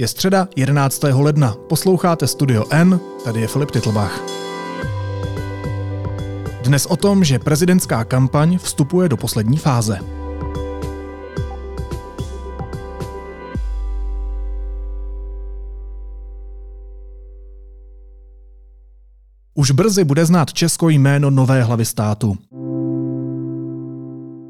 Je středa 11. ledna. Posloucháte Studio N, tady je Filip Titlbach. Dnes o tom, že prezidentská kampaň vstupuje do poslední fáze. Už brzy bude znát Česko jméno nové hlavy státu.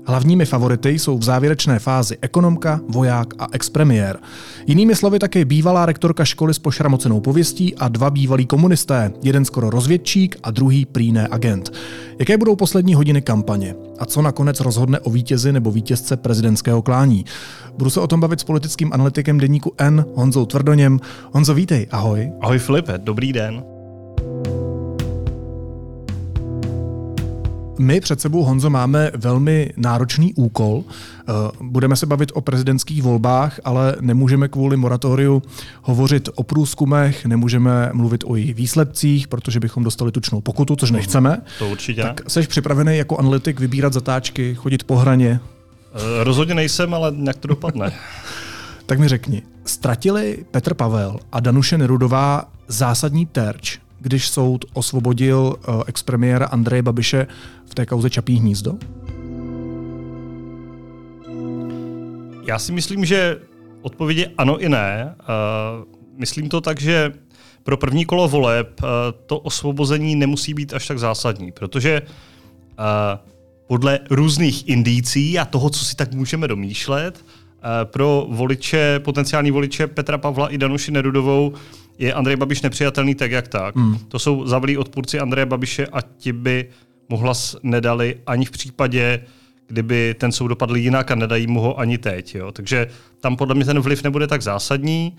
Hlavními favority jsou v závěrečné fázi ekonomka, voják a expremiér. Jinými slovy také bývalá rektorka školy s pošramocenou pověstí a dva bývalí komunisté, jeden skoro rozvědčík a druhý prýné agent. Jaké budou poslední hodiny kampaně? A co nakonec rozhodne o vítězi nebo vítězce prezidentského klání? Budu se o tom bavit s politickým analytikem deníku N, Honzou Tvrdoněm. Honzo, vítej, ahoj. Ahoj Filipe, dobrý den. My před sebou, Honzo, máme velmi náročný úkol. Eh, budeme se bavit o prezidentských volbách, ale nemůžeme kvůli moratoriu hovořit o průzkumech, nemůžeme mluvit o jejich výsledcích, protože bychom dostali tučnou pokutu, což nechceme. To určitě. Tak jsi připravený jako analytik vybírat zatáčky, chodit po hraně? Eh, rozhodně nejsem, ale jak to dopadne. tak mi řekni, ztratili Petr Pavel a Danuše Nerudová zásadní terč když soud osvobodil eh, expremiéra Andreje Babiše v té kauze Čapí hnízdo? Já si myslím, že odpověď je ano i ne. Eh, myslím to tak, že pro první kolo voleb eh, to osvobození nemusí být až tak zásadní, protože podle různých indicí a toho, co si tak můžeme domýšlet, pro voliče, potenciální voliče Petra Pavla i Danuši Nerudovou je Andrej Babiš nepřijatelný tak, jak tak. Mm. To jsou zavalí odpůrci Andreje Babiše a ti by mohlas nedali ani v případě, kdyby ten soud dopadl jinak a nedají mu ho ani teď. Jo. Takže tam podle mě ten vliv nebude tak zásadní.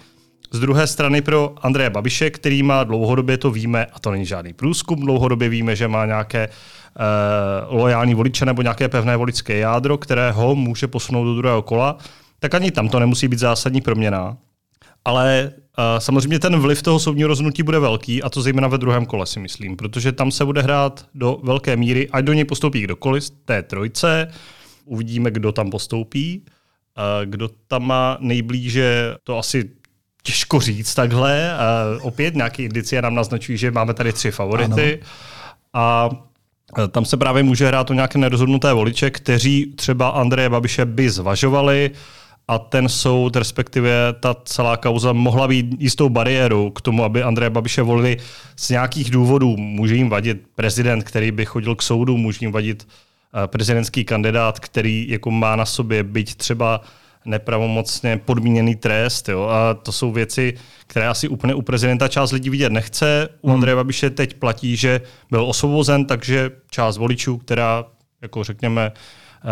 Z druhé strany pro Andreje Babiše, který má dlouhodobě, to víme, a to není žádný průzkum, dlouhodobě víme, že má nějaké uh, lojální voliče nebo nějaké pevné voličské jádro, které ho může posunout do druhého kola, tak ani tam to nemusí být zásadní proměna. Ale uh, samozřejmě ten vliv toho soudního rozhodnutí bude velký, a to zejména ve druhém kole si myslím, protože tam se bude hrát do velké míry, ať do něj postoupí kdokoliv z té trojce, uvidíme, kdo tam postoupí, uh, kdo tam má nejblíže, to asi těžko říct takhle. Uh, opět nějaké indicie nám naznačují, že máme tady tři favority. Ano. A tam se právě může hrát o nějaké nerozhodnuté voliče, kteří třeba Andreje Babiše by zvažovali, a ten soud, respektive ta celá kauza mohla být jistou bariérou k tomu, aby Andreje Babiše volili z nějakých důvodů. Může jim vadit prezident, který by chodil k soudu, může jim vadit eh, prezidentský kandidát, který jako má na sobě byť třeba nepravomocně podmíněný trest. Jo? A to jsou věci, které asi úplně u prezidenta část lidí vidět nechce. U hmm. Andreje Babiše teď platí, že byl osvobozen, takže část voličů, která, jako řekněme,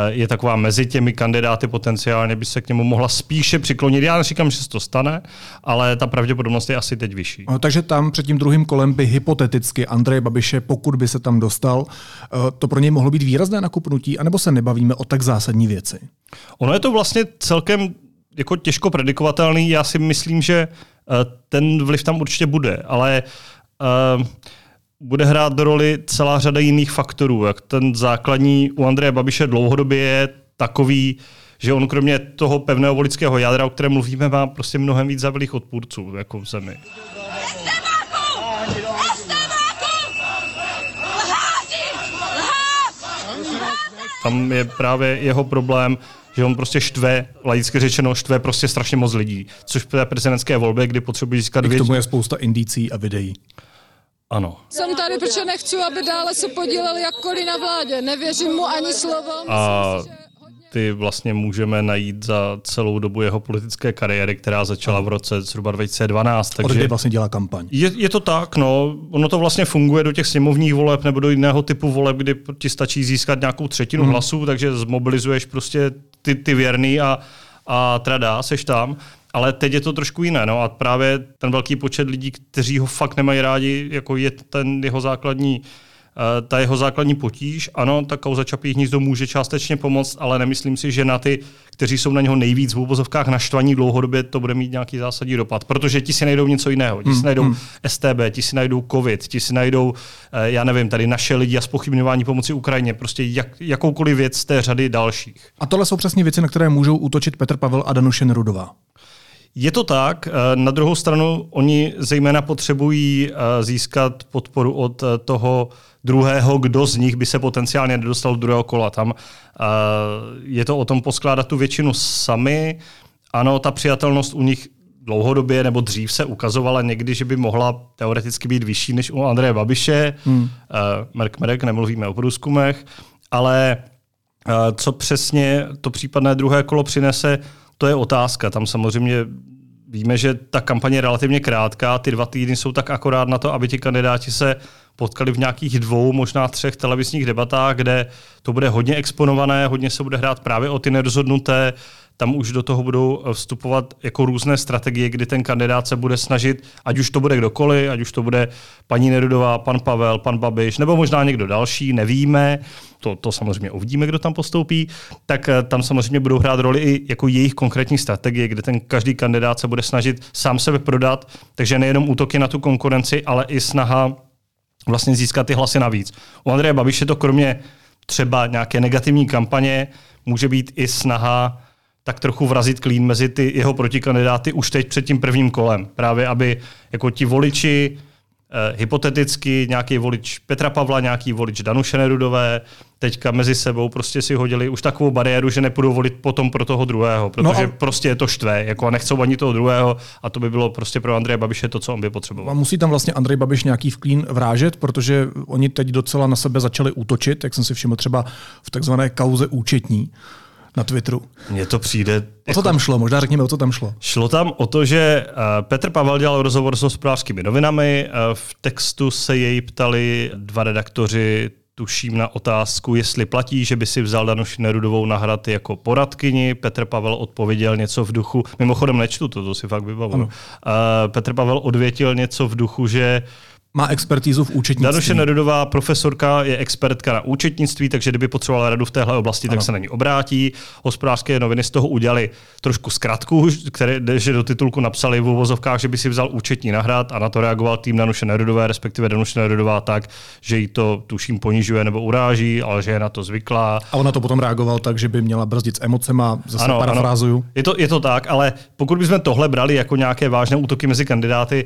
je taková mezi těmi kandidáty potenciálně by se k němu mohla spíše přiklonit. Já neříkám, že se to stane, ale ta pravděpodobnost je asi teď vyšší. No, takže tam před tím druhým kolem by hypoteticky Andrej Babiše, pokud by se tam dostal, eh, to pro něj mohlo být výrazné nakupnutí, anebo se nebavíme o tak zásadní věci? Ono je to vlastně celkem jako těžko predikovatelný. Já si myslím, že eh, ten vliv tam určitě bude, ale uh, bude hrát do roli celá řada jiných faktorů. Jak ten základní u Andreje Babiše dlouhodobě je takový, že on kromě toho pevného volického jádra, o kterém mluvíme, má prostě mnohem víc zavilých odpůrců jako v zemi. Tam je právě jeho problém, že on prostě štve, laicky řečeno, štve prostě strašně moc lidí. Což v té prezidentské volbě, kdy potřebuje získat I k tomu je spousta indicí a videí. Ano. Jsem tady, protože nechci, aby dále se podílel jakkoliv na vládě. Nevěřím mu ani slovo. A ty vlastně můžeme najít za celou dobu jeho politické kariéry, která začala v roce zhruba 2012. Takže Od kdy vlastně dělá kampaň? Je, je to tak, no. Ono to vlastně funguje do těch sněmovních voleb nebo do jiného typu voleb, kdy ti stačí získat nějakou třetinu hmm. hlasů, takže zmobilizuješ prostě ty, ty věrný a, a trada, seš tam ale teď je to trošku jiné. No a právě ten velký počet lidí, kteří ho fakt nemají rádi, jako je ten jeho základní eh, ta jeho základní potíž. Ano, ta kauza Čapí hnízdo může částečně pomoct, ale nemyslím si, že na ty, kteří jsou na něho nejvíc v úvozovkách naštvaní dlouhodobě, to bude mít nějaký zásadní dopad. Protože ti si najdou něco jiného. Ti si hmm, najdou hmm. STB, ti si najdou COVID, ti si najdou, eh, já nevím, tady naše lidi a spochybňování pomoci Ukrajině, prostě jak, jakoukoliv věc z té řady dalších. A tohle jsou přesně věci, na které můžou útočit Petr Pavel a Danuše Nerudová. Je to tak. Na druhou stranu oni zejména potřebují získat podporu od toho druhého, kdo z nich by se potenciálně nedostal do druhého kola. Tam je to o tom poskládat tu většinu sami. Ano, ta přijatelnost u nich dlouhodobě nebo dřív se ukazovala někdy, že by mohla teoreticky být vyšší než u Andreje Babiše. Hmm. Merk Merek, nemluvíme o průzkumech, ale co přesně to případné druhé kolo přinese, to je otázka. Tam samozřejmě víme, že ta kampaně je relativně krátká, ty dva týdny jsou tak akorát na to, aby ti kandidáti se potkali v nějakých dvou, možná třech televizních debatách, kde to bude hodně exponované, hodně se bude hrát právě o ty nerozhodnuté, tam už do toho budou eh, vstupovat jako různé strategie, kdy ten kandidát se bude snažit, ať už to bude kdokoliv, ať už to bude paní Nerudová, pan Pavel, pan Babiš, nebo možná někdo další, nevíme, to, to samozřejmě uvidíme, kdo tam postoupí, tak eh, tam samozřejmě budou hrát roli i jako jejich konkrétní strategie, kde ten každý kandidát se bude snažit sám sebe prodat, takže nejenom útoky na tu konkurenci, ale i snaha vlastně získat ty hlasy navíc. U Andreje Babiše to kromě třeba nějaké negativní kampaně může být i snaha tak trochu vrazit klín mezi ty jeho protikandidáty už teď před tím prvním kolem. Právě aby jako ti voliči, eh, hypoteticky nějaký volič Petra Pavla, nějaký volič Danuše Nerudové, teďka mezi sebou prostě si hodili už takovou bariéru, že nepůjdou volit potom pro toho druhého, protože no a... prostě je to štve, jako a nechcou ani toho druhého a to by bylo prostě pro Andreje Babiše to, co on by potřeboval. A musí tam vlastně Andrej Babiš nějaký vklín vrážet, protože oni teď docela na sebe začali útočit, jak jsem si všiml třeba v takzvané kauze účetní na Twitteru. Mně to přijde... O co jako- tam šlo? Možná řekněme, o co tam šlo. Šlo tam o to, že uh, Petr Pavel dělal rozhovor s hospodářskými novinami. Uh, v textu se jej ptali dva redaktoři, tuším na otázku, jestli platí, že by si vzal Danuši Nerudovou na hrad jako poradkyni. Petr Pavel odpověděl něco v duchu, mimochodem nečtu to, to si fakt vybavuju. Uh, Petr Pavel odvětil něco v duchu, že má expertízu v účetnictví. Danuše Nerudová, profesorka, je expertka na účetnictví, takže kdyby potřebovala radu v téhle oblasti, ano. tak se na ní obrátí. Hospodářské noviny z toho udělali trošku zkratku, které, že do titulku napsali v uvozovkách, že by si vzal účetní nahrad a na to reagoval tým Danuše Nerudové, respektive Danuše Nerudová tak, že jí to tuším ponižuje nebo uráží, ale že je na to zvyklá. A ona to potom reagoval tak, že by měla brzdit s emocema, zase ano, parafrázuju. Ano. Je, to, je to tak, ale pokud bychom tohle brali jako nějaké vážné útoky mezi kandidáty,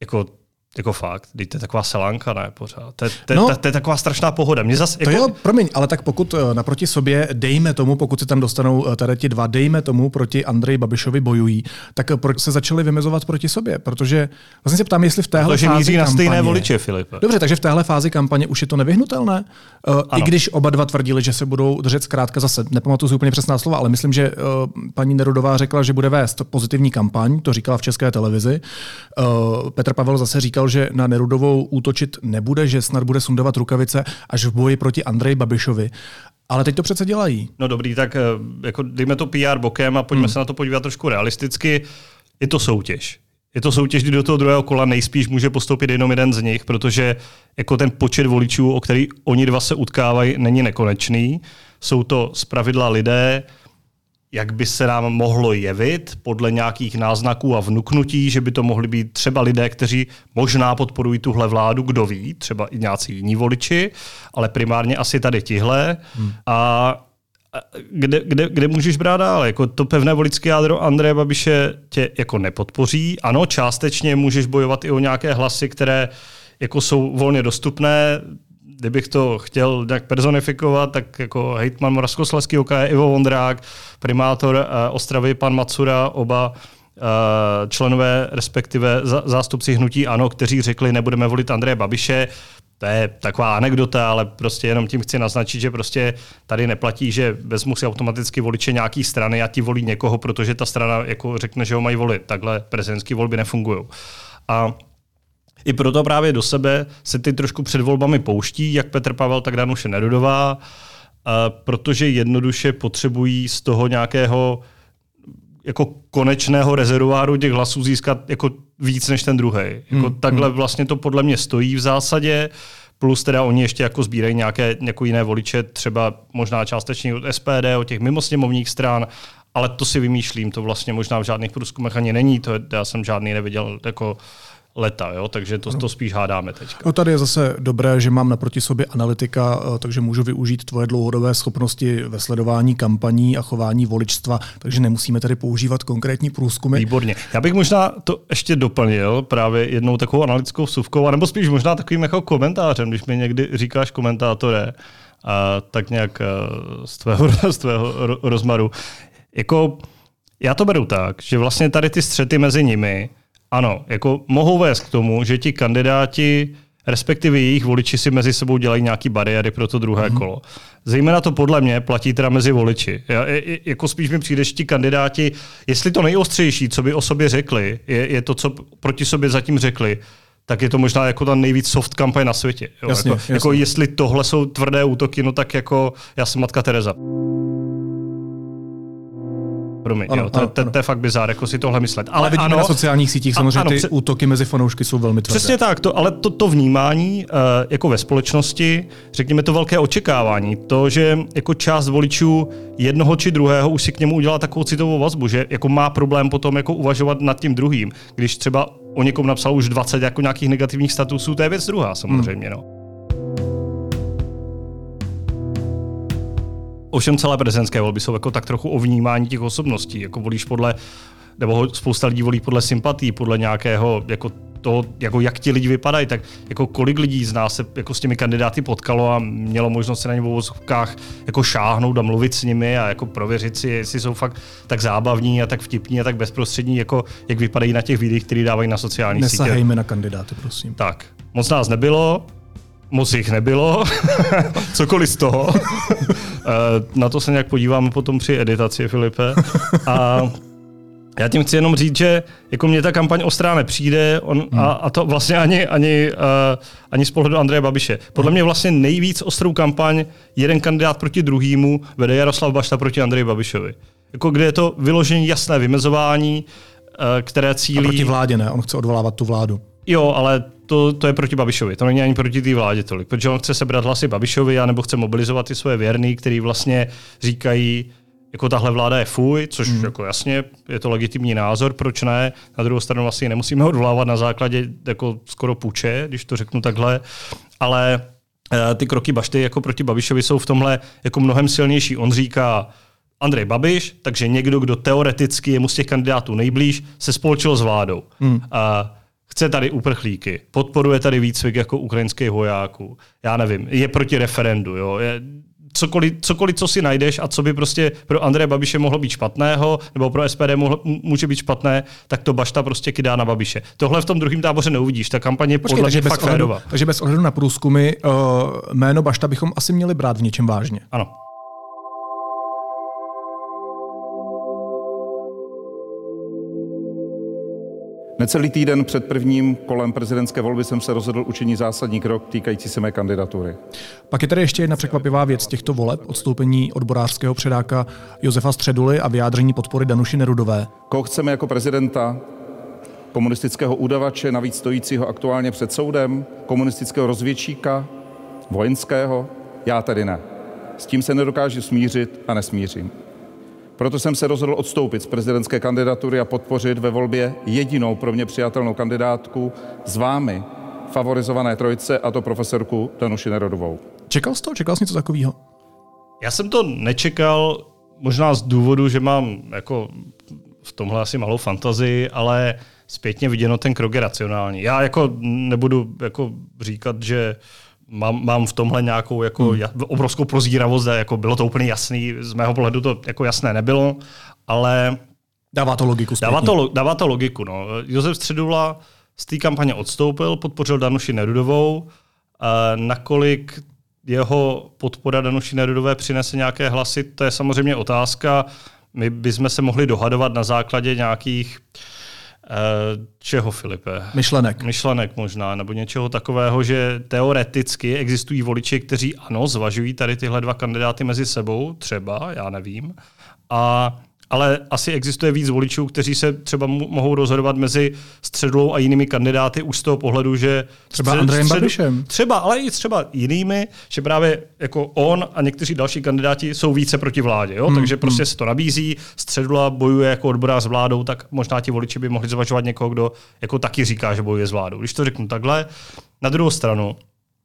jako jako fakt, to je taková selánka, ne, pořád. To, to, no, to, to je taková strašná pohoda. Mě zas, jako... To jo, promiň, ale tak pokud eh, naproti sobě, dejme tomu, pokud se tam dostanou eh, tady ti dva, dejme tomu, proti Andreji Babišovi bojují, tak eh, proč se začali vymezovat proti sobě? Protože vlastně se ptám, jestli v téhle Protože fázi míří na stejné voliče, Filipe. Dobře, takže v téhle fázi kampaně už je to nevyhnutelné? Ano. I když oba dva tvrdili, že se budou držet zkrátka zase, nepamatuju si úplně přesná slova, ale myslím, že paní Nerudová řekla, že bude vést pozitivní kampaň, to říkala v české televizi. Petr Pavel zase říkal, že na Nerudovou Nerudovou útočit nebude, že snad bude sundovat rukavice až v boji proti Andreji Babišovi. Ale teď to přece dělají. No dobrý, tak eh, jako dejme to PR bokem a pojďme hmm. se na to podívat trošku realisticky. Je to soutěž. Je to soutěž, kdy do toho druhého kola nejspíš může postoupit jenom jeden z nich, protože jako ten počet voličů, o který oni dva se utkávají, není nekonečný. Jsou to zpravidla lidé, jak by se nám mohlo jevit podle nějakých náznaků a vnuknutí, že by to mohli být třeba lidé, kteří možná podporují tuhle vládu, kdo ví, třeba i nějací jiní voliči, ale primárně asi tady tihle. Hmm. A kde, kde, kde můžeš brát dál? Jako to pevné voličské jádro Andreje Babiše tě jako nepodpoří. Ano, částečně můžeš bojovat i o nějaké hlasy, které jako jsou volně dostupné kdybych to chtěl nějak personifikovat, tak jako hejtman Moravskoslezský OK je Ivo Vondrák, primátor uh, Ostravy pan Macura, oba uh, členové, respektive zástupci hnutí ANO, kteří řekli, nebudeme volit Andreje Babiše. To je taková anekdota, ale prostě jenom tím chci naznačit, že prostě tady neplatí, že vezmu si automaticky voliče nějaký strany a ti volí někoho, protože ta strana jako řekne, že ho mají volit. Takhle prezidentské volby nefungují. A i proto právě do sebe se ty trošku před volbami pouští, jak Petr Pavel, tak Danuše Nerudová, protože jednoduše potřebují z toho nějakého jako konečného rezervoáru těch hlasů získat jako víc než ten druhý. Jako hmm. Takhle hmm. vlastně to podle mě stojí v zásadě. Plus teda oni ještě jako sbírají nějaké jako jiné voliče, třeba možná částečně od SPD, od těch mimosněmovních stran, ale to si vymýšlím, to vlastně možná v žádných průzkumech ani není, to já jsem žádný neviděl jako leta, jo? takže to, to spíš hádáme teď. No tady je zase dobré, že mám naproti sobě analytika, eh, takže můžu využít tvoje dlouhodobé schopnosti ve sledování kampaní a chování voličstva, takže nemusíme tady používat konkrétní průzkumy. Výborně. Já bych možná to ještě doplnil právě jednou takovou analytickou vsuvkou, anebo spíš možná takovým jako komentářem, když mi někdy říkáš komentátore, a tak nějak eh, z tvého, z tvého rozmaru. Jako, já to beru tak, že vlastně tady ty střety mezi nimi ano, jako mohou vést k tomu, že ti kandidáti, respektive jejich voliči si mezi sebou dělají nějaký bariéry pro to druhé mm-hmm. kolo. Zejména to podle mě platí teda mezi voliči. Já, jako spíš mi přijde, že ti kandidáti, jestli to nejostřejší, co by o sobě řekli, je, je to, co proti sobě zatím řekli, tak je to možná jako ta nejvíc soft kampaň na světě. Jo? Jasně, jako, jasně. jako jestli tohle jsou tvrdé útoky, no tak jako já jsem matka Tereza. Promiň, ano, jo, to, ano, to, to, to je fakt bizár, jako si tohle myslet. Ale, ale vidíme ano, na sociálních sítích samozřejmě ano, ty pře- útoky mezi fanoušky jsou velmi tvrdé. Přesně tak, to, ale to, to vnímání uh, jako ve společnosti, řekněme to velké očekávání, to, že jako část voličů jednoho či druhého už si k němu udělá takovou citovou vazbu, že jako má problém potom jako uvažovat nad tím druhým, když třeba o někom napsal už 20 jako nějakých negativních statusů, to je věc druhá samozřejmě. Hmm. No. Ovšem celé prezidentské volby jsou jako tak trochu o vnímání těch osobností. Jako volíš podle, nebo spousta lidí volí podle sympatí, podle nějakého jako toho, jako jak ti lidi vypadají, tak jako kolik lidí z nás se jako s těmi kandidáty potkalo a mělo možnost se na ně v uvozovkách jako šáhnout a mluvit s nimi a jako prověřit si, jestli jsou fakt tak zábavní a tak vtipní a tak bezprostřední, jako jak vypadají na těch videích, které dávají na sociálních sítích. Nesahejme na kandidáty, prosím. Tak, moc nás nebylo, moc jich nebylo, cokoliv z toho. Eh, na to se nějak podíváme potom při editaci, Filipe. A já tím chci jenom říct, že jako mě ta kampaň ostrá nepřijde on, hmm. a, a to vlastně ani, ani, uh, ani z pohledu Andreje Babiše. Podle mě vlastně nejvíc ostrou kampaň jeden kandidát proti druhému vede Jaroslav Bašta proti Andreji Babišovi. Jako kde je to vyložení jasné vymezování, uh, které cílí... A proti vládě, ne? On chce odvolávat tu vládu. Jo, ale to, to je proti Babišovi. To není ani proti té vládě tolik, protože on chce sebrat hlasy Babišovi, nebo chce mobilizovat ty svoje věrný, který vlastně říkají, jako tahle vláda je fuj, což mm. jako jasně je to legitimní názor, proč ne. Na druhou stranu vlastně nemusíme odvolávat na základě jako skoro puče, když to řeknu takhle, ale uh, ty kroky Bašty jako proti Babišovi jsou v tomhle jako mnohem silnější. On říká, Andrej Babiš, takže někdo, kdo teoreticky je mu z těch kandidátů nejblíž, se spolčil s vládou. Mm. Uh, chce tady uprchlíky, podporuje tady výcvik jako ukrajinských vojáků. Já nevím, je proti referendu. Jo? Je, cokoliv, cokoliv, co si najdeš a co by prostě pro Andreje Babiše mohlo být špatného, nebo pro SPD mohlo, může být špatné, tak to Bašta prostě kydá na Babiše. Tohle v tom druhém táboře neuvidíš. Ta kampaně je podle mě fakt ohledu. Takže bez ohledu na průzkumy uh, jméno Bašta bychom asi měli brát v něčem vážně. Ano. Necelý týden před prvním kolem prezidentské volby jsem se rozhodl učinit zásadní krok týkající se mé kandidatury. Pak je tady ještě jedna překvapivá věc těchto voleb, odstoupení odborářského předáka Josefa Středuly a vyjádření podpory Danuši Nerudové. Koho chceme jako prezidenta? Komunistického udavače, navíc stojícího aktuálně před soudem, komunistického rozvědčíka, vojenského? Já tedy ne. S tím se nedokážu smířit a nesmířím. Proto jsem se rozhodl odstoupit z prezidentské kandidatury a podpořit ve volbě jedinou pro mě přijatelnou kandidátku s vámi, favorizované trojce, a to profesorku Danuši Nerodovou. Čekal jsi to? Čekal jsi něco takového? Já jsem to nečekal, možná z důvodu, že mám jako v tomhle asi malou fantazii, ale zpětně viděno ten krok je racionální. Já jako nebudu jako říkat, že mám, mám v tomhle nějakou jako hmm. obrovskou prozíravost, jako bylo to úplně jasný, z mého pohledu to jako jasné nebylo, ale Dává to logiku zpětně. Dává to, dává to logiku. No. Josef Středula z té kampaně odstoupil, podpořil Danuši Nerudovou. A nakolik jeho podpora Danuši Nerudové přinese nějaké hlasy, to je samozřejmě otázka. My bychom se mohli dohadovat na základě nějakých uh, Eh, čeho, Filipe? Myšlenek. Myšlenek možná, nebo něčeho takového, že teoreticky existují voliči, kteří ano, zvažují tady tyhle dva kandidáty mezi sebou, třeba, já nevím, a ale asi existuje víc voličů, kteří se třeba mohou rozhodovat mezi středlou a jinými kandidáty už z toho pohledu, že třeba střed, Andrejem středu, Babišem. Třeba, ale i třeba jinými, že právě jako on a někteří další kandidáti jsou více proti vládě. Jo? Hmm, Takže hmm. prostě se to nabízí, středula bojuje jako odborá s vládou, tak možná ti voliči by mohli zvažovat někoho, kdo jako taky říká, že bojuje s vládou. Když to řeknu takhle, na druhou stranu,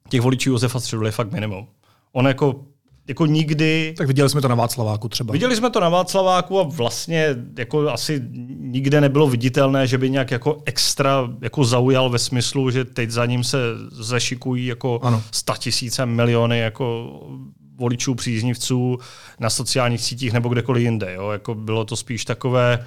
těch voličů Josefa Středula je fakt minimum. On jako jako nikdy... Tak viděli jsme to na Václaváku třeba. Viděli jsme to na Václaváku a vlastně jako asi nikde nebylo viditelné, že by nějak jako extra jako zaujal ve smyslu, že teď za ním se zešikují jako ano. tisíce miliony jako voličů, příznivců na sociálních sítích nebo kdekoliv jinde. Jo? Jako bylo to spíš takové,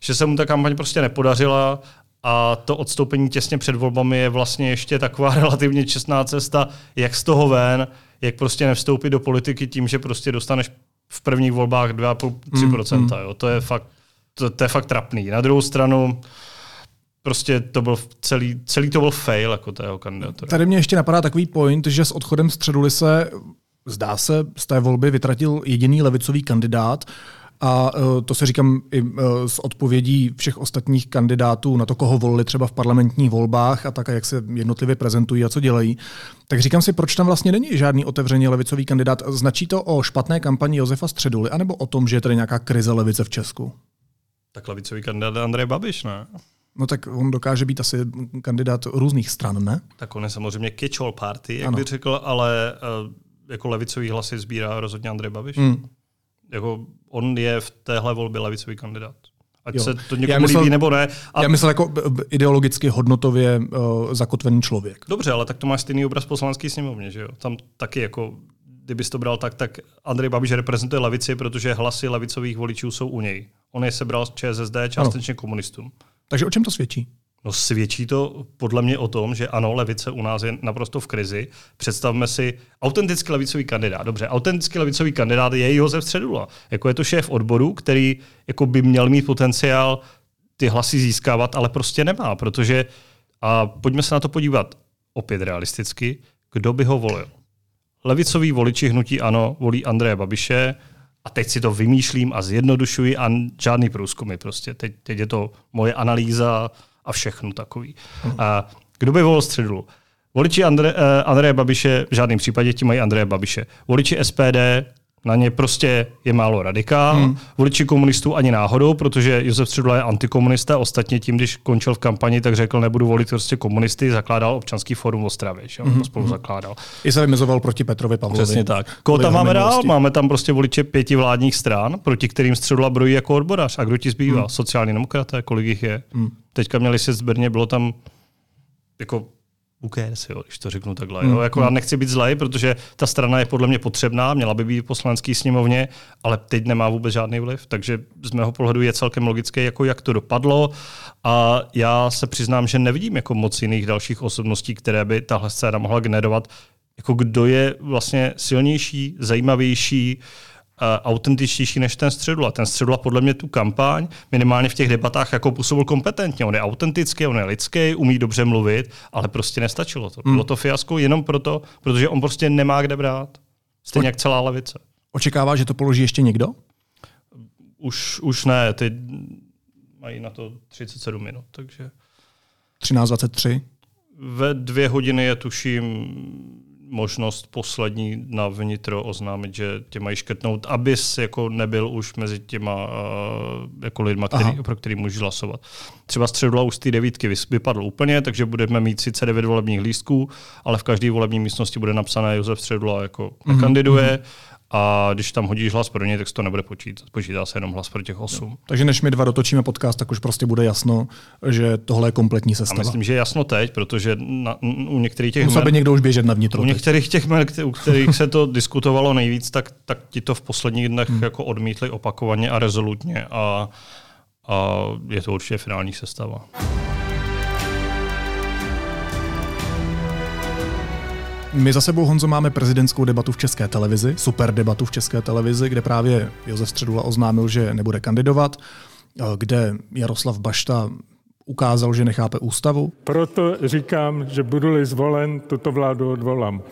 že se mu ta kampaň prostě nepodařila a to odstoupení těsně před volbami je vlastně ještě taková relativně čestná cesta, jak z toho ven, jak prostě nevstoupit do politiky tím, že prostě dostaneš v prvních volbách 2,5-3%. Mm, mm. Jo. To je fakt to, to je fakt trapný. Na druhou stranu, prostě to byl celý, celý to byl fail jako tého kandidatury. Tady mě ještě napadá takový point, že s odchodem středuli se, zdá se, z té volby vytratil jediný levicový kandidát, a e, to se říkám i e, z odpovědí všech ostatních kandidátů na to, koho volili třeba v parlamentních volbách a tak, jak se jednotlivě prezentují a co dělají. Tak říkám si, proč tam vlastně není žádný otevřeně levicový kandidát. Značí to o špatné kampani Josefa Středuly, anebo o tom, že je tady nějaká krize levice v Česku? Tak levicový kandidát Andrej Babiš, ne? No tak on dokáže být asi kandidát různých stran, ne? Tak on je samozřejmě catch-all party, jak ano. by řekl, ale uh, jako levicový hlasy sbírá rozhodně Andrej Babiš. Hmm. Jako on je v téhle volbě levicový kandidát. Ať jo. se to někomu myslel, líbí nebo ne. A... Já myslel jako ideologicky hodnotově uh, zakotvený člověk. Dobře, ale tak to máš stejný obraz poslanský sněmovně, že jo? Tam taky jako kdybys to bral tak, tak Andrej Babiš reprezentuje levici, protože hlasy levicových voličů jsou u něj. On je sebral z ČSSD částečně ano. komunistům. Takže o čem to svědčí? No svědčí to podle mě o tom, že ano, levice u nás je naprosto v krizi. Představme si autentický levicový kandidát. Dobře, autentický levicový kandidát je Josef Středula. Jako je to šéf odboru, který jako by měl mít potenciál ty hlasy získávat, ale prostě nemá, protože a pojďme se na to podívat opět realisticky, kdo by ho volil. Levicoví voliči hnutí ano volí Andreje Babiše, a teď si to vymýšlím a zjednodušuji a žádný průzkumy prostě. Teď, teď je to moje analýza a všechno takový. Hmm. A kdo by volil středu? Voliči Andre, uh, Andreje Babiše v žádném případě ti mají Andreje Babiše. Voliči SPD na ně prostě je málo radikál. Hmm. Voliči komunistů ani náhodou, protože Josef Středula je antikomunista. Ostatně tím, když končil v kampani, tak řekl, nebudu volit prostě komunisty, zakládal občanský fórum v Ostravě. Že? Hmm. To spolu hmm. zakládal. I se vymezoval proti Petrovi Pavlovi. Přesně tak. Koho tam máme dál? Máme tam prostě voliče pěti vládních stran, proti kterým Středula brojí jako odborář. A kdo ti zbývá? Hmm. Sociální demokraté, kolik jich je? Hmm. Teďka měli si z Brně, bylo tam jako who cares, jo, když to řeknu takhle. Jo. Jako já nechci být zlej, protože ta strana je podle mě potřebná, měla by být v poslanské sněmovně, ale teď nemá vůbec žádný vliv, takže z mého pohledu je celkem logické, jako jak to dopadlo. A já se přiznám, že nevidím jako moc jiných dalších osobností, které by tahle scéna mohla generovat. Jako kdo je vlastně silnější, zajímavější, uh, autentičtější než ten Středula. Ten Středula podle mě tu kampaň minimálně v těch debatách jako působil kompetentně. On je autentický, on je lidský, umí dobře mluvit, ale prostě nestačilo to. Bylo hmm. to fiasko jenom proto, protože on prostě nemá kde brát. Stejně jak celá levice. Očekává, že to položí ještě někdo? Už, už ne, ty mají na to 37 minut, takže... 13.23? Ve dvě hodiny je tuším možnost poslední na vnitro oznámit, že tě mají škrtnout, abys jako nebyl už mezi těma uh, jako lidma, který, pro který můžeš hlasovat. Třeba středula už z té devítky vypadl úplně, takže budeme mít sice devět volebních lístků, ale v každé volební místnosti bude napsané Josef Středula jako mm-hmm. kandiduje. A když tam hodíš hlas pro ně, tak se to nebude počítat. Počítá se jenom hlas pro těch osm. Jo. Takže než my dva dotočíme podcast, tak už prostě bude jasno, že tohle je kompletní sestava. A myslím, že je jasno teď, protože na, u některých těch Musel by někdo už běžet na vnitro. U některých těch men, u kterých se to diskutovalo nejvíc, tak, tak ti to v posledních dnech hmm. jako odmítli opakovaně a rezolutně a, a je to určitě finální sestava. My za sebou, Honzo, máme prezidentskou debatu v České televizi, super debatu v České televizi, kde právě Josef Středula oznámil, že nebude kandidovat, kde Jaroslav Bašta ukázal, že nechápe ústavu. Proto říkám, že budu-li zvolen, tuto vládu odvolám.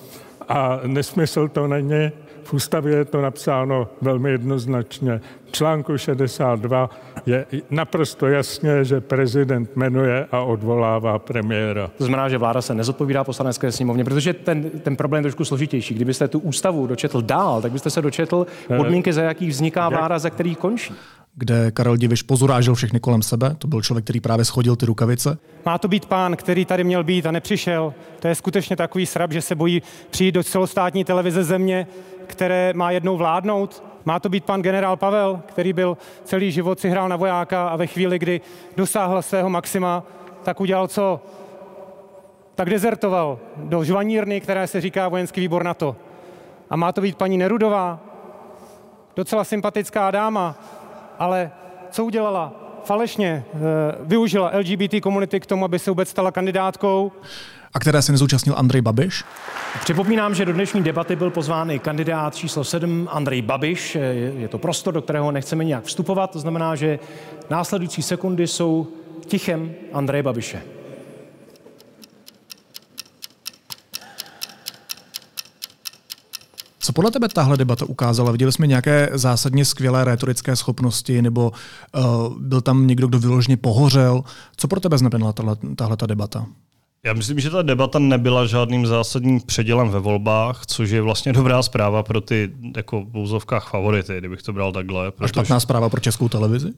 A nesmysl to není, v ústavě je to napsáno velmi jednoznačně. V článku 62 je naprosto jasně, že prezident jmenuje a odvolává premiéra. To znamená, že vláda se nezodpovídá poslanecké sněmovně, protože ten, ten problém je trošku složitější. Kdybyste tu ústavu dočetl dál, tak byste se dočetl podmínky, za jakých vzniká vláda, za kterých končí kde Karel Diviš pozurážil všechny kolem sebe. To byl člověk, který právě schodil ty rukavice. Má to být pán, který tady měl být a nepřišel. To je skutečně takový srab, že se bojí přijít do celostátní televize země, které má jednou vládnout. Má to být pan generál Pavel, který byl celý život si hrál na vojáka a ve chvíli, kdy dosáhl svého maxima, tak udělal co? Tak dezertoval do žvanírny, která se říká vojenský výbor NATO. A má to být paní Nerudová, docela sympatická dáma, ale co udělala? Falešně eh, využila LGBT komunity k tomu, aby se vůbec stala kandidátkou. A které se nezúčastnil Andrej Babiš? Připomínám, že do dnešní debaty byl pozván i kandidát číslo 7 Andrej Babiš. Je to prostor, do kterého nechceme nějak vstupovat, to znamená, že následující sekundy jsou tichem Andreje Babiše. Podle tebe tahle debata ukázala? Viděli jsme nějaké zásadně skvělé retorické schopnosti, nebo uh, byl tam někdo, kdo vyloženě pohořel? Co pro tebe znamenala tahle ta debata? Já myslím, že ta debata nebyla žádným zásadním předělem ve volbách, což je vlastně dobrá zpráva pro ty jako v úzovkách favority, kdybych to bral takhle. Protože... A špatná zpráva pro českou televizi?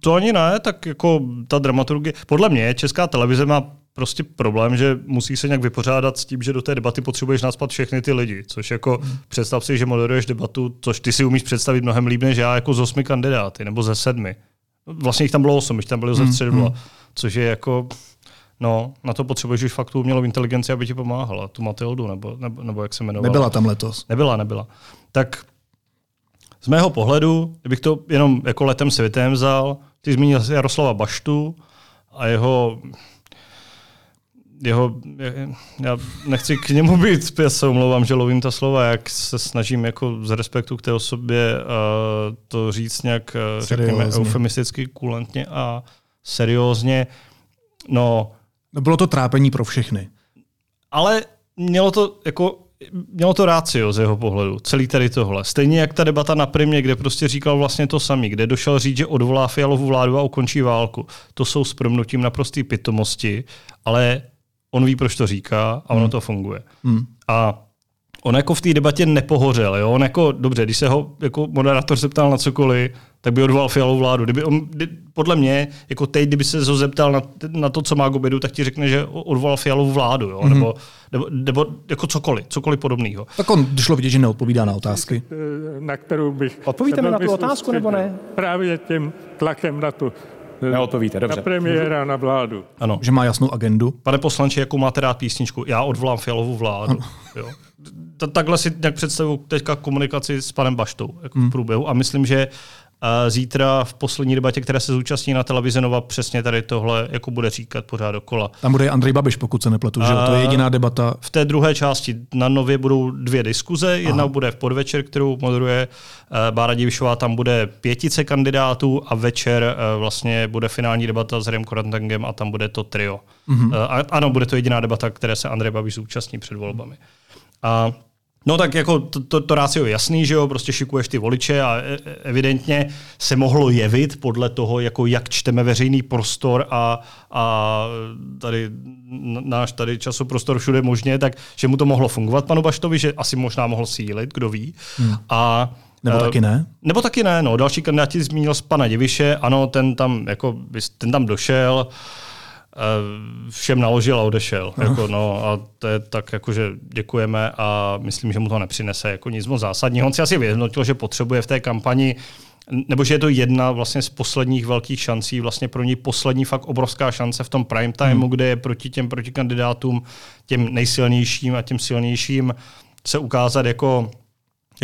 To ani ne, tak jako ta dramaturgie. Podle mě česká televize má prostě problém, že musí se nějak vypořádat s tím, že do té debaty potřebuješ naspat všechny ty lidi, což jako hmm. představ si, že moderuješ debatu, což ty si umíš představit mnohem líp než já jako z osmi kandidáty, nebo ze sedmi. Vlastně jich tam bylo osm, jich tam bylo ze středu, hmm. což je jako, no, na to potřebuješ už fakt tu umělou inteligenci, aby ti pomáhala, tu Matildu, nebo, nebo, nebo jak se jmenovala. Nebyla tam letos. Nebyla, nebyla. Tak z mého pohledu, kdybych to jenom jako letem světem vzal, ty zmínil Jaroslava Baštu a jeho jeho, já nechci k němu být, já se omlouvám, že lovím ta slova, jak se snažím jako z respektu k té osobě uh, to říct nějak, uh, řekněme, eufemisticky, kulantně a seriózně. No, no, bylo to trápení pro všechny. Ale mělo to jako mělo to rácio z jeho pohledu, celý tady tohle. Stejně jak ta debata na primě, kde prostě říkal vlastně to samý, kde došel říct, že odvolá Fialovu vládu a ukončí válku. To jsou s promnutím naprostý pitomosti, ale on ví, proč to říká a ono hmm. to funguje. Hmm. A on jako v té debatě nepohořel. Jo? On jako, dobře, když se ho jako moderátor zeptal na cokoliv, tak by odvolal Fialovou vládu. Kdyby on, podle mě, jako teď, kdyby se ho zeptal na, na to, co má k obědu, tak ti řekne, že odvolal Fialovou vládu, jo? Mm-hmm. Nebo, nebo, nebo, jako cokoliv, cokoliv podobného. Tak on šlo vidět, že neodpovídá na otázky. Na kterou bych... Odpovíte mi na tu otázku, nebo ne? Právě tím tlakem na tu Neodpovíte, dobře. Na premiéra, na vládu. Ano. Že má jasnou agendu. Pane poslanče, jakou máte rád písničku? Já odvolám Fialovou vládu. Jo. Takhle si nějak představuji teďka komunikaci s panem Baštou jako v průběhu a myslím, že zítra v poslední debatě, která se zúčastní na televizi Nova, přesně tady tohle jako bude říkat pořád dokola. Tam bude Andrej Babiš, pokud se nepletu, že to je jediná debata. V té druhé části na Nově budou dvě diskuze. Jedna Aha. bude v podvečer, kterou moderuje eh, Bára Divišová, tam bude pětice kandidátů a večer eh, vlastně bude finální debata s Rem Korantangem a tam bude to trio. Mm-hmm. A, ano, bude to jediná debata, které se Andrej Babiš zúčastní před volbami. A No tak jako to, to, to rácio je jasný, že jo, prostě šikuješ ty voliče a e, e, evidentně se mohlo jevit podle toho, jako jak čteme veřejný prostor a, a tady náš tady časoprostor všude možně, tak že mu to mohlo fungovat panu Baštovi, že asi možná mohl sílit, kdo ví. Hmm. A nebo taky ne? Nebo taky ne, no. Další kandidáti zmínil z pana Diviše, ano, ten tam, jako, ten tam došel, uh, všem naložil a odešel. Jako, no, a to je tak, jako, že děkujeme a myslím, že mu to nepřinese jako nic moc zásadního. On si asi vyhodnotil, že potřebuje v té kampani nebo že je to jedna vlastně z posledních velkých šancí, vlastně pro ní poslední fakt obrovská šance v tom prime timeu, hmm. kde je proti těm protikandidátům, těm nejsilnějším a těm silnějším se ukázat jako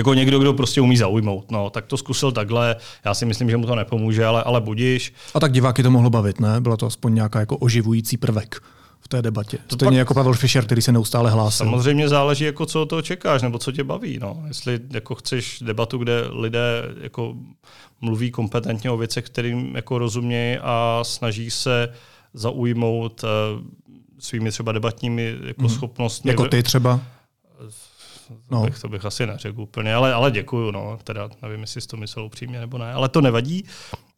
jako někdo, kdo prostě umí zaujmout. No, tak to zkusil takhle. Já si myslím, že mu to nepomůže, ale, ale budíš. A tak diváky to mohlo bavit, ne? Byla to aspoň nějaká jako oživující prvek v té debatě. To Stejně pak, jako Pavel Fischer, který se neustále hlásil. Samozřejmě záleží, jako co to čekáš, nebo co tě baví. No. Jestli jako chceš debatu, kde lidé jako mluví kompetentně o věcech, kterým jako rozumějí a snaží se zaujmout uh, svými třeba debatními jako mm. schopnostmi. Jako ty třeba? To, no. bych, to bych asi neřekl úplně, ale, ale děkuju, no. Teda nevím, jestli to myslel upřímně nebo ne, ale to nevadí.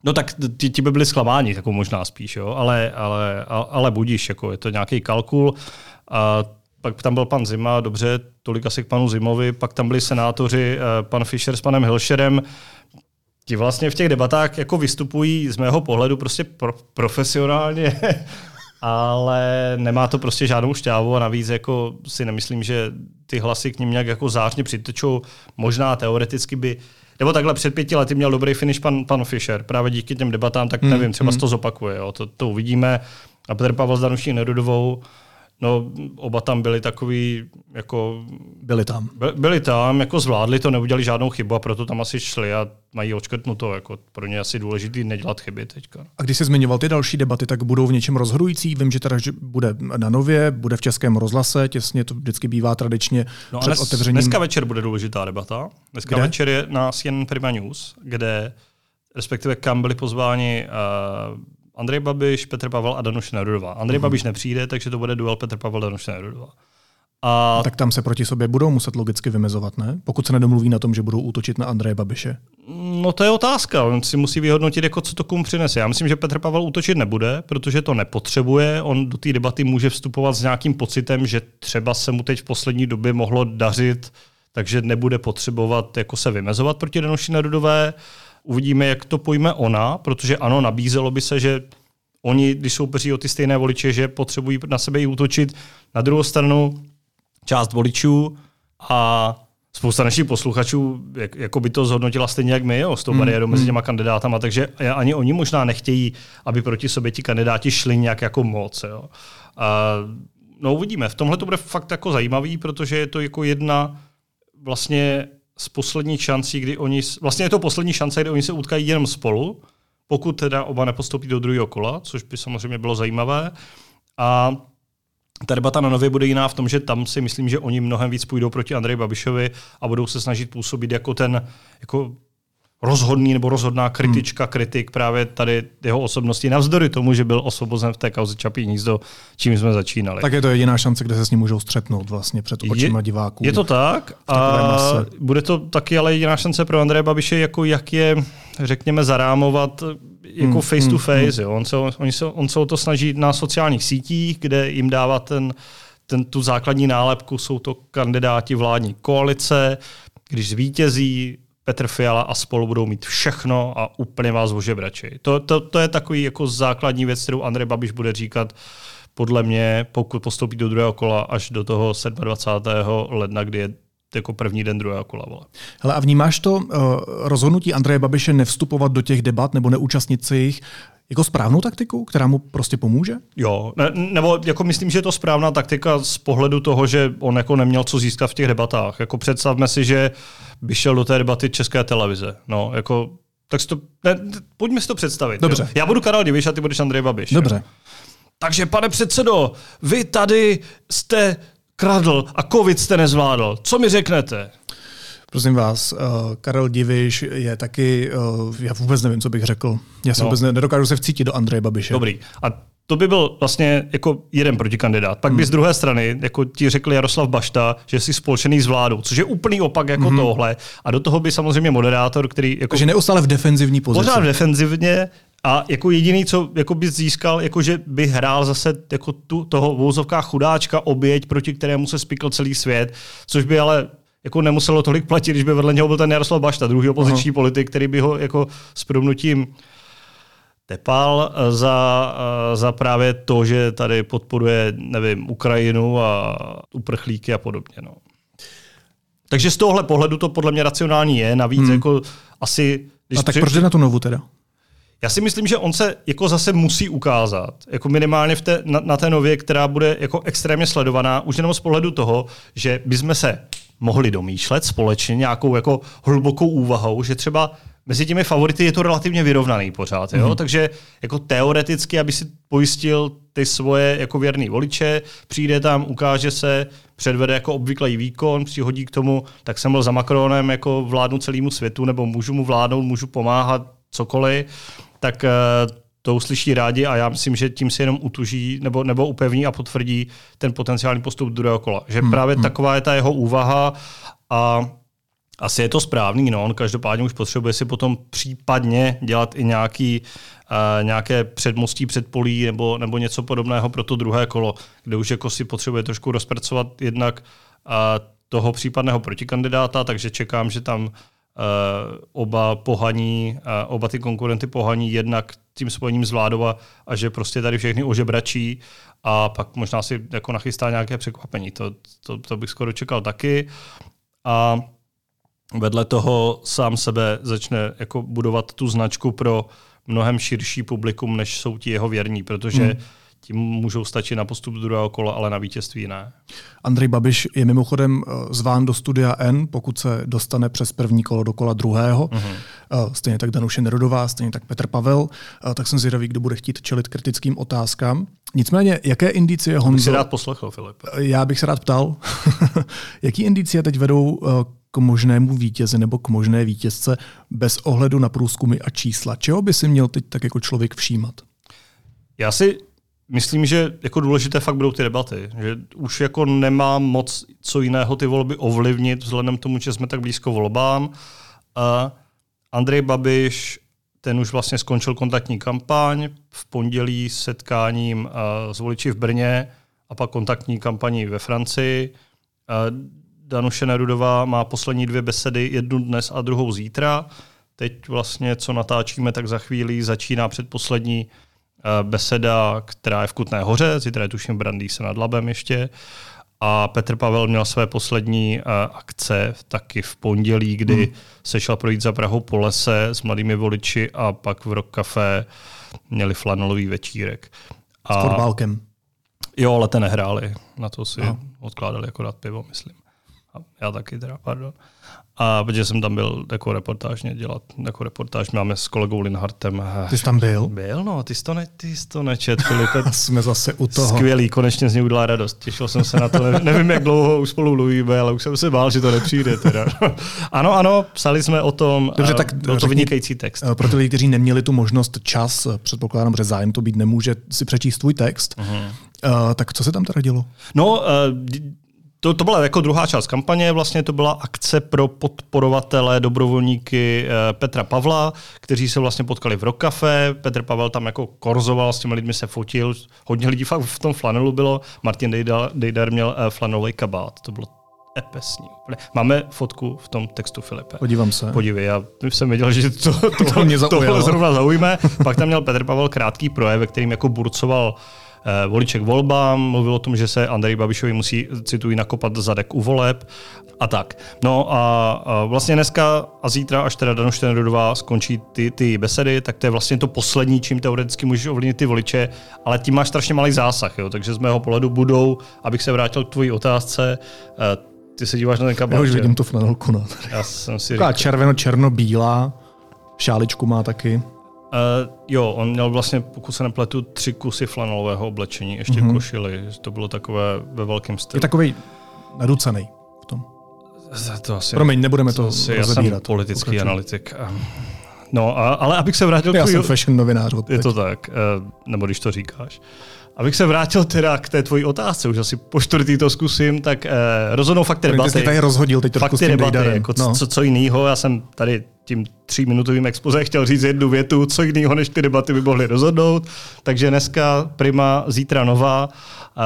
No tak ti, ti by byli zklamáni, jako možná spíš, jo, ale, ale, ale budíš, jako je to nějaký kalkul. A pak tam byl pan Zima, dobře, tolik asi k panu Zimovi, pak tam byli senátoři, eh, pan Fischer s panem Hilšerem, ti vlastně v těch debatách jako vystupují z mého pohledu prostě pro, profesionálně, ale nemá to prostě žádnou šťávu a navíc jako si nemyslím, že ty hlasy k ním nějak jako zářně přitečou. Možná teoreticky by nebo takhle před pěti lety měl dobrý finish pan, pan Fischer. Právě díky těm debatám, tak nevím, hmm, třeba hmm. to zopakuje. Jo. To, to uvidíme. A Petr Pavel s Danuší Nerudovou No, oba tam byli takový, jako... Byli tam. By, byli tam, jako zvládli to, neudělali žádnou chybu a proto tam asi šli a mají očkrtnuto. Jako pro ně asi důležitý nedělat chyby teďka. A když jsi zmiňoval ty další debaty, tak budou v něčem rozhodující? Vím, že teda že bude na Nově, bude v Českém rozhlase, těsně to vždycky bývá tradičně no před dnes, otevřením. Dneska večer bude důležitá debata. Dneska kde? večer je na CNN Prima News, kde respektive kam byli pozváni uh, Andrej Babiš, Petr Pavel a Danuš Nerudová. Andrej mm-hmm. Babiš nepřijde, takže to bude duel Petr Pavel, Danuš Nerudová. A... Tak tam se proti sobě budou muset logicky vymezovat, ne? Pokud se nedomluví na tom, že budou útočit na Andreje Babiše. No to je otázka. On si musí vyhodnotit, jako co to komu přinese. Já myslím, že Petr Pavel útočit nebude, protože to nepotřebuje. On do té debaty může vstupovat s nějakým pocitem, že třeba se mu teď v poslední době mohlo dařit, takže nebude potřebovat jako se vymezovat proti Danuši Nerudové. Uvidíme, jak to pojme ona, protože ano, nabízelo by se, že oni, když soupeří o ty stejné voliče, že potřebují na sebe i útočit. Na druhou stranu část voličů a spousta našich posluchačů jak, jako by to zhodnotila stejně jak my, jo, s tou hmm, bariérou mezi hmm. těma kandidátama, takže ani oni možná nechtějí, aby proti sobě ti kandidáti šli nějak jako moc. Jo. A, no uvidíme, v tomhle to bude fakt jako zajímavý, protože je to jako jedna vlastně z posledních šancí, kdy oni, vlastně je to poslední šance, kdy oni se utkají jenom spolu, pokud teda oba nepostoupí do druhého kola, což by samozřejmě bylo zajímavé. A ta debata na Nově bude jiná v tom, že tam si myslím, že oni mnohem víc půjdou proti Andreji Babišovi a budou se snažit působit jako ten jako rozhodný nebo rozhodná kritička, hmm. kritik právě tady jeho osobnosti, navzdory tomu, že byl osvobozen v té kauze Čapí hnízdo, čím jsme začínali. Tak je to jediná šance, kde se s ním můžou střetnout vlastně před očima je, diváků. Je to tak a bude to taky ale jediná šance pro Andreje Babiše, jako jak je, řekněme, zarámovat jako hmm, face to hmm, face. Hmm. Jo. On, se, on, se, on se o to snaží na sociálních sítích, kde jim dává ten, ten, tu základní nálepku, jsou to kandidáti vládní koalice, když zvítězí, Petr Fiala a spolu budou mít všechno a úplně vás ožebračí. To, to, to je takový jako základní věc, kterou Andrej Babiš bude říkat podle mě, pokud postoupí do druhého kola až do toho 27. ledna, kdy je jako první den druhého kola. Vole. Hele, a vnímáš to uh, rozhodnutí Andreje Babiše nevstupovat do těch debat nebo neúčastnit se jich jako správnou taktiku, která mu prostě pomůže? Jo, ne, nebo jako myslím, že je to správná taktika z pohledu toho, že on jako neměl co získat v těch debatách. Jako představme si, že by šel do té debaty České televize. No, jako, tak si to, ne, pojďme si to představit. Dobře. Jo. Já budu Karel Diviš a ty budeš Andrej Babiš. Dobře. Jo. Takže pane předsedo, vy tady jste kradl a covid jste nezvládl. Co mi řeknete? Prosím vás, uh, Karel Diviš je taky, uh, já vůbec nevím, co bych řekl. Já se no. vůbec nedokážu se vcítit do Andreje Babiše. Dobrý. A to by byl vlastně jako jeden protikandidát. Pak hmm. by z druhé strany jako ti řekl Jaroslav Bašta, že jsi spolčený s vládou, což je úplný opak jako hmm. tohle. A do toho by samozřejmě moderátor, který... Jako, Takže neustále v defenzivní pozici. Pořád defenzivně a jako jediný, co jako by získal, jako že by hrál zase jako tu, toho vouzovká chudáčka oběť, proti kterému se spikl celý svět, což by ale jako nemuselo tolik platit, když by vedle něho byl ten Jaroslav Bašta, druhý opoziční uh-huh. politik, který by ho jako s promnutím tepal za, za právě to, že tady podporuje, nevím, Ukrajinu a uprchlíky a podobně. No. Takže z tohohle pohledu to podle mě racionální je. Navíc hmm. jako asi... Když a tak při... proč na tu novu teda? Já si myslím, že on se jako zase musí ukázat, jako minimálně v té, na, na té nově, která bude jako extrémně sledovaná, už jenom z pohledu toho, že bychom se mohli domýšlet společně nějakou jako hlubokou úvahou, že třeba mezi těmi favority je to relativně vyrovnaný pořád. Jo? Mm. Takže jako teoreticky, aby si pojistil ty svoje jako věrný voliče, přijde tam, ukáže se, předvede jako obvyklý výkon, přihodí k tomu, tak jsem byl za Macronem, jako vládnu celému světu, nebo můžu mu vládnout, můžu pomáhat, cokoliv, tak eh, to uslyší rádi a já myslím, že tím si jenom utuží nebo, nebo upevní a potvrdí ten potenciální postup druhého kola. Že hmm. právě hmm. taková je ta jeho úvaha a asi je to správný, no. on každopádně už potřebuje si potom případně dělat i nějaký, uh, nějaké předmostí předpolí nebo, nebo něco podobného pro to druhé kolo, kde už jako si potřebuje trošku rozpracovat jednak uh, toho případného protikandidáta, takže čekám, že tam uh, oba pohaní, uh, oba ty konkurenty pohaní jednak tím spojením z Vládova a že prostě tady všechny ožebračí a pak možná si jako nachystá nějaké překvapení. To, to, to bych skoro čekal taky. A vedle toho sám sebe začne jako budovat tu značku pro mnohem širší publikum, než jsou ti jeho věrní, protože hmm. Tím můžou stačit na postup druhého kola, ale na vítězství ne. Andrej Babiš je mimochodem eh, zván do studia N, pokud se dostane přes první kolo do kola druhého. Uh-huh. Stejně tak Danuše Nerodová, stejně tak Petr Pavel. Eh, tak jsem zvědavý, kdo bude chtít čelit kritickým otázkám. Nicméně, jaké indicie Honzo... Bych si rád poslechl, Filip. Já bych se rád ptal, jaký indicie teď vedou k možnému vítězi nebo k možné vítězce bez ohledu na průzkumy a čísla? Čeho by si měl teď tak jako člověk všímat? Já si myslím, že jako důležité fakt budou ty debaty. Že už jako nemá moc co jiného ty volby ovlivnit vzhledem tomu, že jsme tak blízko volbám. A Andrej Babiš, ten už vlastně skončil kontaktní kampaň v pondělí s setkáním s voliči v Brně a pak kontaktní kampaní ve Francii. Danuše Nerudová má poslední dvě besedy, jednu dnes a druhou zítra. Teď vlastně, co natáčíme, tak za chvíli začíná předposlední eh, beseda, která je v Kutné hoře, zítra je tuším Brandý se nad Labem ještě. A Petr Pavel měl své poslední uh, akce taky v pondělí, kdy hmm. se šel projít za Prahou po lese s mladými voliči a pak v Rock Café měli flanelový večírek. A, s fotbálkem. Jo, ale ten nehráli. Na to si Aha. odkládali akorát pivo, myslím. A já taky teda, pardon. A protože jsem tam byl jako reportážně dělat, jako reportáž máme s kolegou Linhartem. Ty jsi tam byl? Byl, no, ty jsi to, ne, ty jsi to nečet, Filipe. Jsme zase u toho. Skvělý, konečně z něj udělala radost. Těšil jsem se na to, ne, nevím, jak dlouho už spolu mluvíme, ale už jsem se bál, že to nepřijde teda. ano, ano, psali jsme o tom, Dobře, tak byl to vynikající text. Pro ty lidi, kteří neměli tu možnost čas, předpokládám, že zájem to být nemůže, si přečíst tvůj text, uh-huh. Uh, tak co se tam teda dělo? No, uh, to, to byla jako druhá část kampaně, vlastně to byla akce pro podporovatele, dobrovolníky eh, Petra Pavla, kteří se vlastně potkali v Rokafe. Petr Pavel tam jako korzoval, s těmi lidmi se fotil, hodně lidí fakt v tom flanelu bylo. Martin Dejdar, Dejdar měl eh, flanelový kabát, to bylo epesní. Máme fotku v tom textu Filipe. Podívám se. Podívej, já jsem věděl, že to, to, to mě tohle zrovna zaujme. Pak tam měl Petr Pavel krátký projev, ve kterým jako burcoval Eh, voliček volbám, mluvil o tom, že se Andrej Babišovi musí, cituji, nakopat zadek u voleb a tak. No a, vlastně dneska a zítra, až teda Danuš Tenrodová skončí ty, ty besedy, tak to je vlastně to poslední, čím teoreticky můžeš ovlivnit ty voliče, ale tím máš strašně malý zásah, jo? takže z mého pohledu budou, abych se vrátil k tvojí otázce, eh, ty se díváš na ten kabát. Já už vidím tu flanelku. No. Já jsem si říkal. červeno-černo-bílá, šáličku má taky. Uh, jo, on měl vlastně, pokud se nepletu, tři kusy flanelového oblečení, ještě mm-hmm. košily. To bylo takové ve velkém stylu. Je takový naducený v tom. To asi, Promiň, nebudeme to, to asi, Já jsem politický Pokračuji. analytik. No, a, ale abych se vrátil... Já jsem fashion novinář. Je to tak, uh, nebo když to říkáš. Abych se vrátil teda k té tvojí otázce, už asi po čtvrtý to zkusím, tak eh, rozhodnou fakt ty debaty. Ty tady rozhodil teď fakt ty debaty, jako no. co, co jiného. Já jsem tady tím tříminutovým expoze chtěl říct jednu větu, co jiného než ty debaty by mohly rozhodnout. Takže dneska Prima, zítra nová,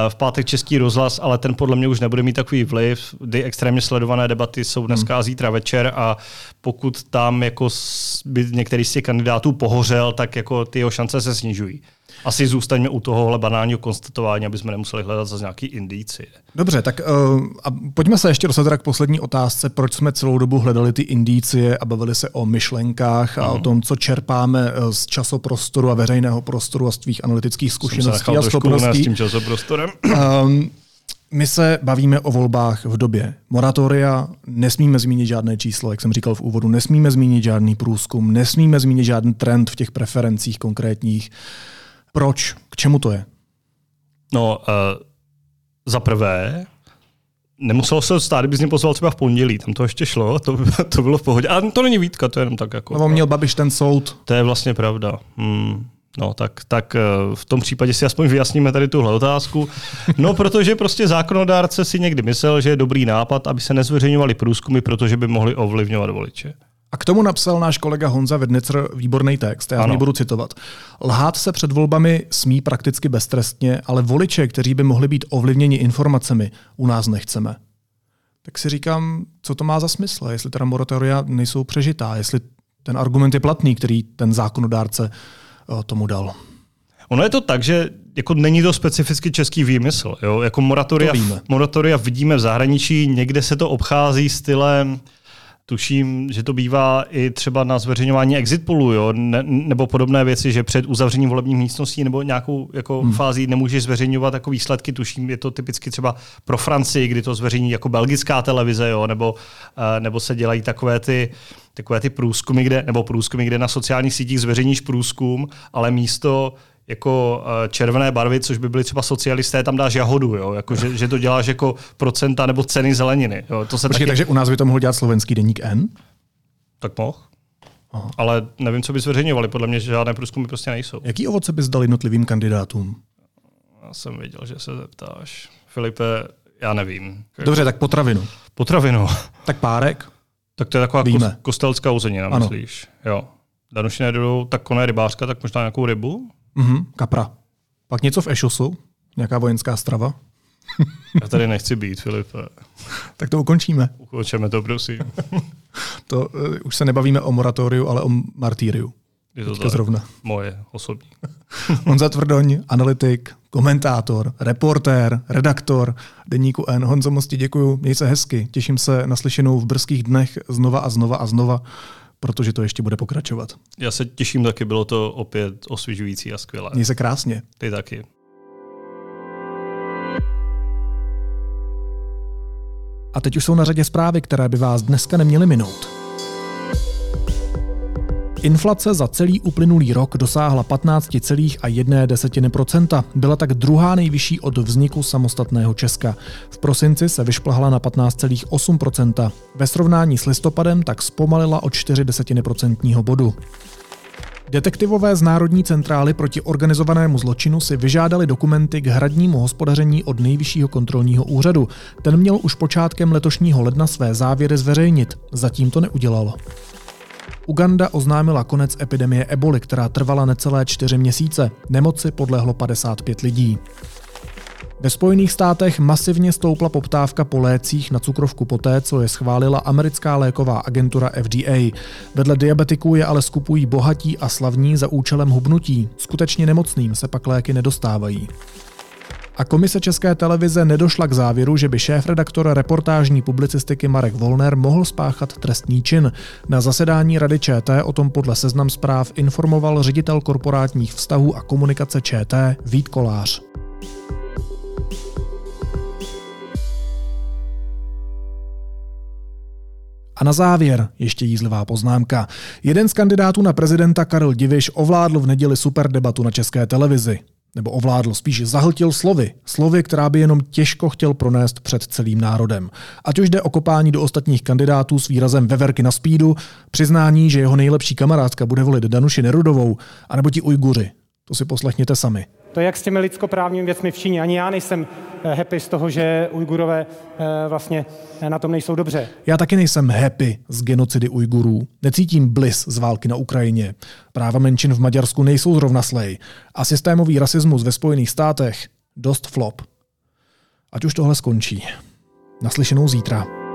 v pátek český rozhlas, ale ten podle mě už nebude mít takový vliv. Ty extrémně sledované debaty jsou dneska hmm. a zítra večer a pokud tam jako by některý z těch kandidátů pohořel, tak jako ty jeho šance se snižují asi zůstaňme u tohohle banálního konstatování, aby jsme nemuseli hledat za nějaký indici. Dobře, tak uh, a pojďme se ještě dostat k poslední otázce, proč jsme celou dobu hledali ty indicie a bavili se o myšlenkách a uh-huh. o tom, co čerpáme eh, z časoprostoru a veřejného prostoru a z tvých analytických zkušeností a schopností. s tím časoprostorem. Um, my se bavíme o volbách v době moratoria, nesmíme zmínit žádné číslo, jak jsem říkal v úvodu, nesmíme zmínit žádný průzkum, nesmíme zmínit žádný trend v těch preferencích konkrétních. Proč? K čemu to je? No, uh, za prvé, nemuselo se stát, kdyby z něj pozval třeba v pondělí, tam to ještě šlo, to, to bylo v pohodě. A to není výtka, to je jenom tak jako. No, měl Babiš ten soud. To je vlastně pravda. Hmm. No, tak, tak eh, v tom případě si aspoň vyjasníme tady tuhle otázku. No, protože prostě zákonodárce si někdy myslel, že je dobrý nápad, aby se nezveřejňovaly průzkumy, protože by mohli ovlivňovat voliče. A k tomu napsal náš kolega Honza Vednicer výborný text, já z budu citovat. Lhát se před volbami smí prakticky beztrestně, ale voliče, kteří by mohli být ovlivněni informacemi, u nás nechceme. Tak si říkám, co to má za smysl, jestli teda moratoria nejsou přežitá, jestli ten argument je platný, který ten zákonodárce eh, tomu dal. Ono je to tak, že jako není to specificky český výmysl. Jo? Jako moratoria, moratoria vidíme v zahraničí, někde se to obchází stylem Tuším, že to bývá i třeba na zveřejňování exit pollu, jo? Ne, nebo podobné věci, že před uzavřením volebních místností nebo nějakou jako hmm. fází nemůžeš zveřejňovat jako výsledky. Tuším, je to typicky třeba pro Francii, kdy to zveřejní jako belgická televize, jo? Nebo, uh, nebo se dělají takové ty takové ty průzkumy, kde, nebo průzkumy, kde na sociálních sítích zveřejníš průzkum, ale místo jako eh, červené barvy, což by byly třeba socialisté, tam dáš jahodu, jo? Jako, že, že, to děláš jako procenta nebo ceny zeleniny. Jo? To se Počkej, taky... takže u nás by to mohl dělat slovenský deník N? Tak mohl. Aha. Ale nevím, co by zveřejňovali. Podle mě žádné průzkumy prostě nejsou. Jaký ovoce bys dal jednotlivým kandidátům? Já jsem věděl, že se zeptáš. Filipe, já nevím. Dobře, tak potravinu. Potravinu. Tak párek? Tak to je taková Víme. kostelská uzenina, ano. myslíš? Jo. Danuši nejdou tak koné rybářka, tak možná nějakou rybu? Mhm, kapra. Pak něco v Ešosu? Nějaká vojenská strava? Já tady nechci být, Filipe. tak to ukončíme. Ukončíme to, prosím. to uh, už se nebavíme o moratoriu, ale o martýriu. Je to tak. zrovna. Moje osobní. Honza Tvrdoň, analytik, komentátor, reportér, redaktor Deníku N. Honzo, moc ti děkuju, měj se hezky. Těším se na slyšenou v brzkých dnech znova a znova a znova protože to ještě bude pokračovat. Já se těším taky, bylo to opět osvěžující a skvělé. Měj se krásně. Ty taky. A teď už jsou na řadě zprávy, které by vás dneska neměly minout. Inflace za celý uplynulý rok dosáhla 15,1%. Byla tak druhá nejvyšší od vzniku samostatného Česka. V prosinci se vyšplhala na 15,8%. Ve srovnání s listopadem tak zpomalila o 4% bodu. Detektivové z Národní centrály proti organizovanému zločinu si vyžádali dokumenty k hradnímu hospodaření od Nejvyššího kontrolního úřadu. Ten měl už počátkem letošního ledna své závěry zveřejnit. Zatím to neudělal. Uganda oznámila konec epidemie eboli, která trvala necelé čtyři měsíce. Nemoci podlehlo 55 lidí. Ve Spojených státech masivně stoupla poptávka po lécích na cukrovku poté, co je schválila americká léková agentura FDA. Vedle diabetiků je ale skupují bohatí a slavní za účelem hubnutí. Skutečně nemocným se pak léky nedostávají a komise České televize nedošla k závěru, že by šéf-redaktor reportážní publicistiky Marek Volner mohl spáchat trestní čin. Na zasedání Rady ČT o tom podle seznam zpráv informoval ředitel korporátních vztahů a komunikace ČT Vít Kolář. A na závěr ještě jízlivá poznámka. Jeden z kandidátů na prezidenta Karel Diviš ovládl v neděli super debatu na české televizi nebo ovládl, spíš zahltil slovy. Slovy, která by jenom těžko chtěl pronést před celým národem. Ať už jde o kopání do ostatních kandidátů s výrazem veverky na spídu, přiznání, že jeho nejlepší kamarádka bude volit Danuši Nerudovou, anebo ti Ujguři. To si poslechněte sami. To je jak s těmi lidskoprávními věcmi v Číně. Ani já nejsem eh, happy z toho, že Ujgurové eh, vlastně eh, na tom nejsou dobře. Já taky nejsem happy z genocidy Ujgurů. Necítím blis z války na Ukrajině. Práva menšin v Maďarsku nejsou zrovna slej. A systémový rasismus ve Spojených státech dost flop. Ať už tohle skončí. Naslyšenou zítra.